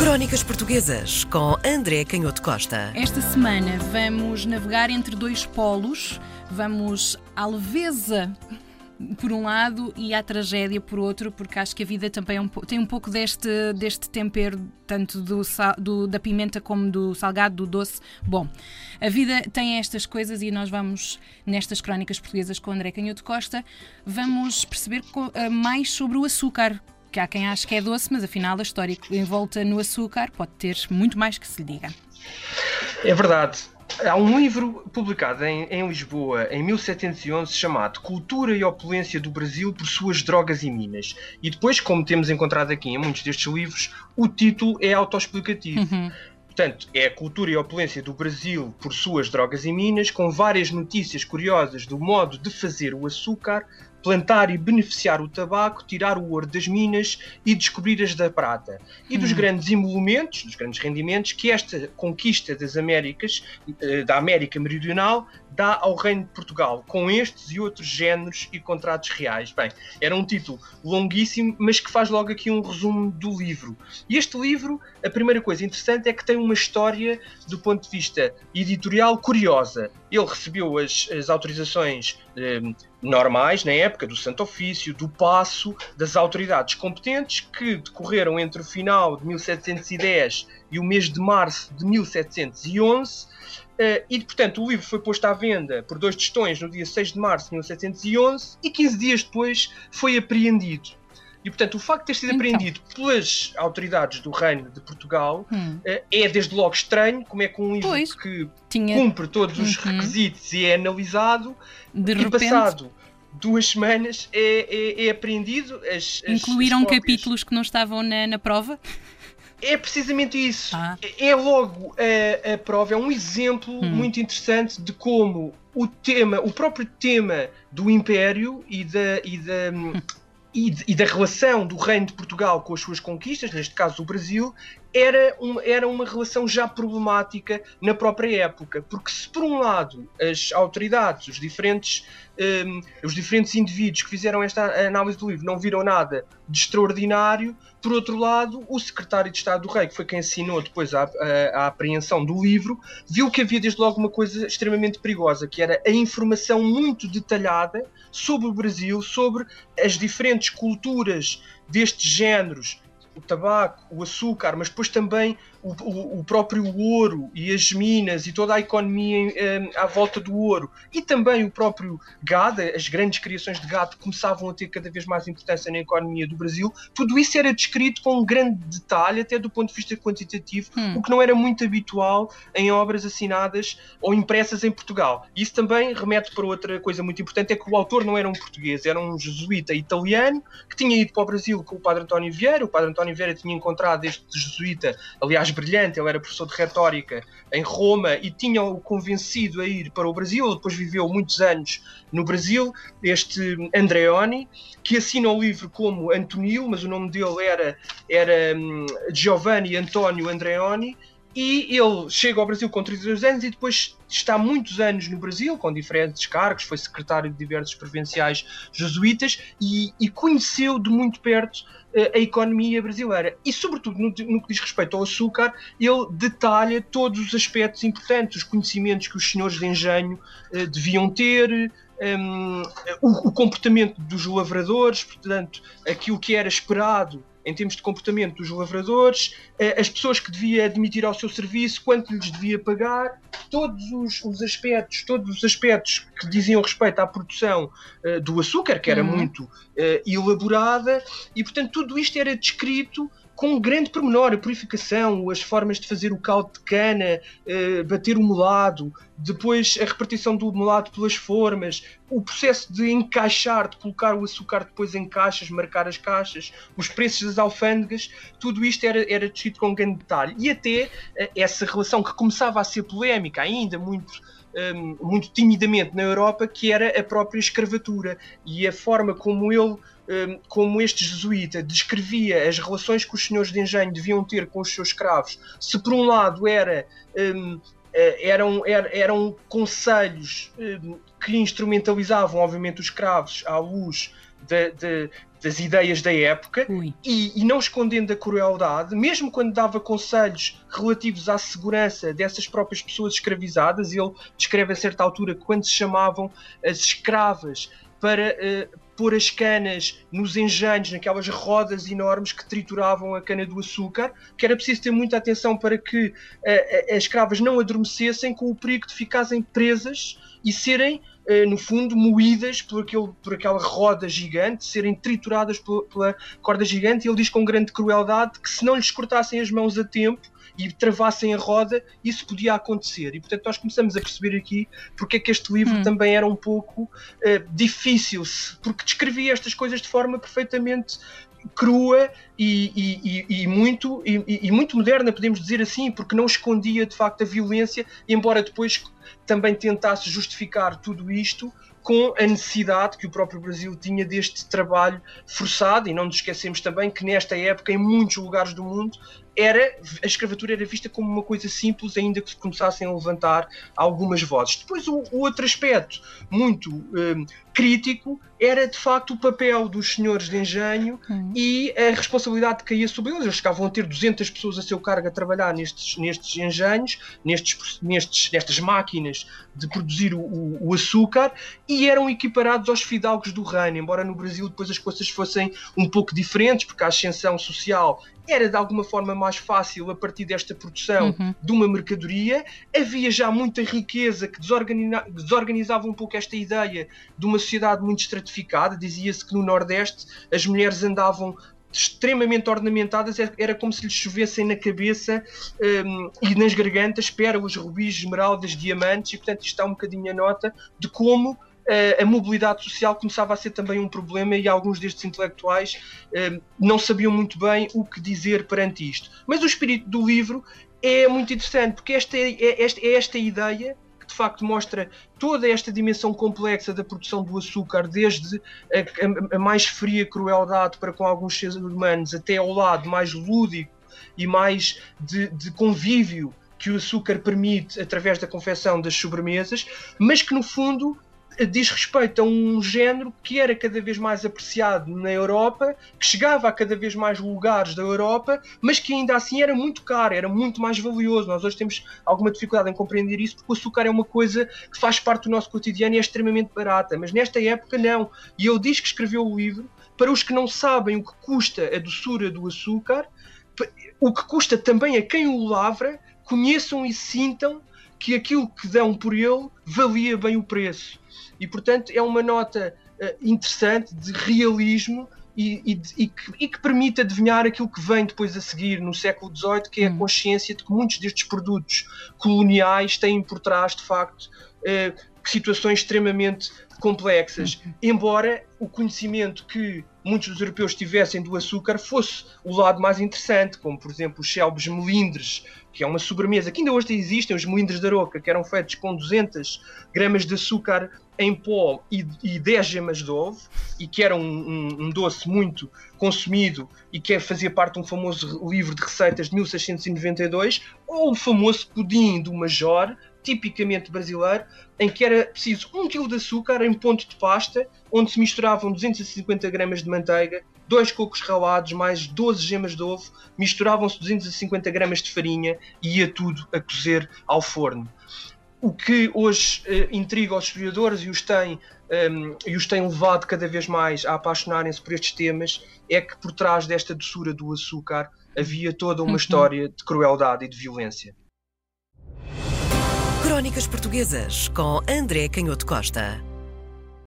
Crónicas Portuguesas com André Canhoto Costa. Esta semana vamos navegar entre dois polos. Vamos à leveza por um lado e à tragédia por outro, porque acho que a vida também é um, tem um pouco deste, deste tempero, tanto do, do, da pimenta como do salgado, do doce. Bom, a vida tem estas coisas e nós vamos, nestas crónicas portuguesas com André Canhoto Costa, vamos perceber eh, mais sobre o açúcar que há quem ache que é doce, mas afinal a história envolta no açúcar pode ter muito mais que se lhe diga. É verdade. Há um livro publicado em, em, Lisboa em 1711 chamado Cultura e Opulência do Brasil por Suas Drogas e Minas. E depois, como temos encontrado aqui em muitos destes livros, o título é autoexplicativo. Uhum. Portanto, é a cultura e a opulência do Brasil por suas drogas e minas, com várias notícias curiosas do modo de fazer o açúcar, plantar e beneficiar o tabaco, tirar o ouro das minas e descobrir as da prata. E dos hum. grandes emolumentos, dos grandes rendimentos que esta conquista das Américas, eh, da América Meridional, dá ao Reino de Portugal, com estes e outros géneros e contratos reais. Bem, era um título longuíssimo, mas que faz logo aqui um resumo do livro. E este livro, a primeira coisa interessante é que tem uma história, do ponto de vista editorial, curiosa. Ele recebeu as, as autorizações eh, normais, na época, do Santo Ofício, do Passo, das autoridades competentes, que decorreram entre o final de 1710 e o mês de março de 1711 Uh, e, portanto, o livro foi posto à venda por dois tostões no dia 6 de março de 1711 e 15 dias depois foi apreendido. E, portanto, o facto de ter sido então. apreendido pelas autoridades do Reino de Portugal hum. uh, é, desde logo, estranho. Como é que um livro pois, que tinha... cumpre todos os uhum. requisitos e é analisado, de e repente... passado duas semanas é, é, é apreendido. As, Incluíram as capítulos que não estavam na, na prova? É precisamente isso. Ah. É logo a, a, prova, é um exemplo hum. muito interessante de como o tema, o próprio tema do Império e da, e da, hum. E, e da relação do Reino de Portugal com as suas conquistas, neste caso o Brasil, era, um, era uma relação já problemática na própria época, porque se por um lado as autoridades, os diferentes, um, os diferentes indivíduos que fizeram esta análise do livro não viram nada de extraordinário, por outro lado o secretário de Estado do Rei, que foi quem assinou depois a, a, a apreensão do livro, viu que havia desde logo uma coisa extremamente perigosa, que era a informação muito detalhada sobre o Brasil, sobre as diferentes culturas destes géneros o tabaco, o açúcar, mas depois também o, o, o, próprio ouro e as minas e toda a economia um, à volta do ouro e também o próprio gado, as grandes criações de gado começavam a ter cada vez mais importância na economia do Brasil, tudo isso era descrito com um grande detalhe, até do ponto de vista quantitativo, hum. o que não era muito habitual em obras assinadas ou impressas em Portugal. Isso também remete para outra coisa muito importante, é que o autor não era um português, era um jesuíta italiano que tinha ido para o Brasil com o padre António Vieira, o padre António Vieira tinha encontrado este jesuíta, aliás, brilhante, ele era professor de retórica em Roma e tinha-o convencido a ir para o Brasil. Ele depois viveu muitos anos no Brasil, este Andreoni, que assina o livro como Antonio, mas o nome dele era, era um, Giovanni Antonio Andreoni, e ele chega ao Brasil com 32 anos e depois está muitos anos no Brasil, com diferentes cargos, foi secretário de diversos provinciais jesuítas e, e conheceu de muito perto uh, a economia brasileira. E, sobretudo, no, no, que diz respeito ao açúcar, ele detalha todos os aspectos importantes, os conhecimentos que os senhores de engenho uh, deviam ter, um, o, o comportamento dos lavradores, portanto, aquilo que era esperado em termos de comportamento dos lavradores, eh, as pessoas que devia admitir ao seu serviço, quanto lhes devia pagar, todos os, os aspectos, todos os aspectos que diziam respeito à produção uh, do açúcar, que era uhum. muito uh, elaborada, e portanto tudo isto era descrito com um grande pormenor, a purificação, as formas de fazer o caldo de cana, uh, bater o molado, depois a repartição do molado pelas formas, o processo de encaixar, de colocar o açúcar depois em caixas, marcar as caixas, os preços das alfândegas, tudo isto era, era descrito com grande detalhe. E até uh, essa relação que começava a ser polémica, ainda muito um, muito timidamente na Europa, que era a própria escravatura e a forma como ele, como este jesuíta descrevia as relações que os senhores de engenho deviam ter com os seus escravos. Se por um lado era um, eh, eram, eram conselhos que instrumentalizavam, obviamente, os escravos à luz de, de, das ideias da época e, e, não escondendo a crueldade, mesmo quando dava conselhos relativos à segurança dessas próprias pessoas escravizadas. Ele descreve a certa altura quando se chamavam as escravas para uh, pôr as canas nos engenhos, naquelas rodas enormes que trituravam a cana do açúcar, que era preciso ter muita atenção para que uh, as escravas não adormecessem com o perigo de ficassem presas e serem eh, no fundo, moídas por, aquele, por aquela roda gigante, serem trituradas pela, pela corda gigante, e ele diz com grande crueldade que se não lhes cortassem as mãos a tempo e travassem a roda, isso podia acontecer. E portanto nós começamos a perceber aqui porque é que este livro hum. também era um pouco uh, difícil, porque descrevia estas coisas de forma perfeitamente crua e, e, e, e muito, e, muito moderna, podemos dizer assim, porque não escondia de facto a violência, embora depois também tentasse justificar tudo isto com a necessidade que o próprio Brasil tinha deste trabalho forçado, e não nos esquecemos também que nesta época, em muitos lugares do mundo, era, a escravatura era vista como uma coisa simples, ainda que se começassem a levantar algumas vozes. Depois, o, o outro aspecto muito um, crítico era de facto o papel dos senhores de engenho hum. e a responsabilidade que caía sobre eles. Eles chegavam a ter 200 pessoas a seu cargo a trabalhar nestes, nestes engenhos, nestes, nestes, nestas máquinas de produzir o, o, o, açúcar e eram equiparados aos fidalgos do reino, embora no Brasil depois as coisas fossem um pouco diferentes, porque a ascensão social era de alguma forma mais fácil a partir desta produção uhum. de uma mercadoria. Havia já muita riqueza que desorganizava um pouco esta ideia de uma sociedade muito estratificada. Dizia-se que no Nordeste as mulheres andavam extremamente ornamentadas, era como se lhes chovessem na cabeça um, e nas gargantas pérolas, rubis, esmeraldas, diamantes, e portanto isto está um bocadinho a nota de como a mobilidade social começava a ser também um problema e alguns destes intelectuais hum, não sabiam muito bem o que dizer perante isto. Mas o espírito do livro é muito interessante, porque esta é, é esta, é esta ideia que de facto mostra toda esta dimensão complexa da produção do açúcar, desde a, a, a mais fria crueldade para com alguns seres humanos, até ao lado mais lúdico e mais de, de convívio que o açúcar permite através da confecção das sobremesas, mas que no fundo diz respeito a um género que era cada vez mais apreciado na Europa, que chegava a cada vez mais lugares da Europa, mas que ainda assim era muito caro, era muito mais valioso. Nós hoje temos alguma dificuldade em compreender isso porque o açúcar é uma coisa que faz parte do nosso cotidiano e é extremamente barata, mas nesta época não. E ele diz que escreveu o livro para os que não sabem o que custa a doçura do açúcar, o que custa também a quem o lavra, conheçam e sintam que aquilo que dão por ele valia bem o preço. E, portanto, é uma nota uh, interessante de realismo e, e, e, que, e, que, permite adivinhar aquilo que vem depois a seguir no século XVIII, que é a hum. consciência de que muitos destes produtos coloniais têm por trás, de facto, uh, situações extremamente complexas. Embora o conhecimento que muitos dos europeus tivessem do açúcar fosse o lado mais interessante, como por exemplo os célebres melindres, que é uma sobremesa que ainda hoje existem, os melindres da Aroca, que eram feitos com 200 gramas de açúcar em pó e, e 10 gemas de ovo, e que era um, um, um, doce muito consumido e que fazia parte de um famoso livro de receitas de 1692, ou o famoso pudim do Major, tipicamente brasileiro, em que era preciso 1 kg de açúcar em ponto de pasta, onde se misturavam 250 gramas de manteiga, dois cocos ralados, mais 12 gemas de ovo, misturavam-se 250 gramas de farinha e ia tudo a cozer ao forno. O que hoje eh, intriga os historiadores e os tem um, ehm, e os tem levado cada vez mais a apaixonarem-se por estes temas é que por trás desta doçura do açúcar havia toda uma uhum. história de crueldade e de violência. Crónicas Portuguesas com André Canhoto Costa.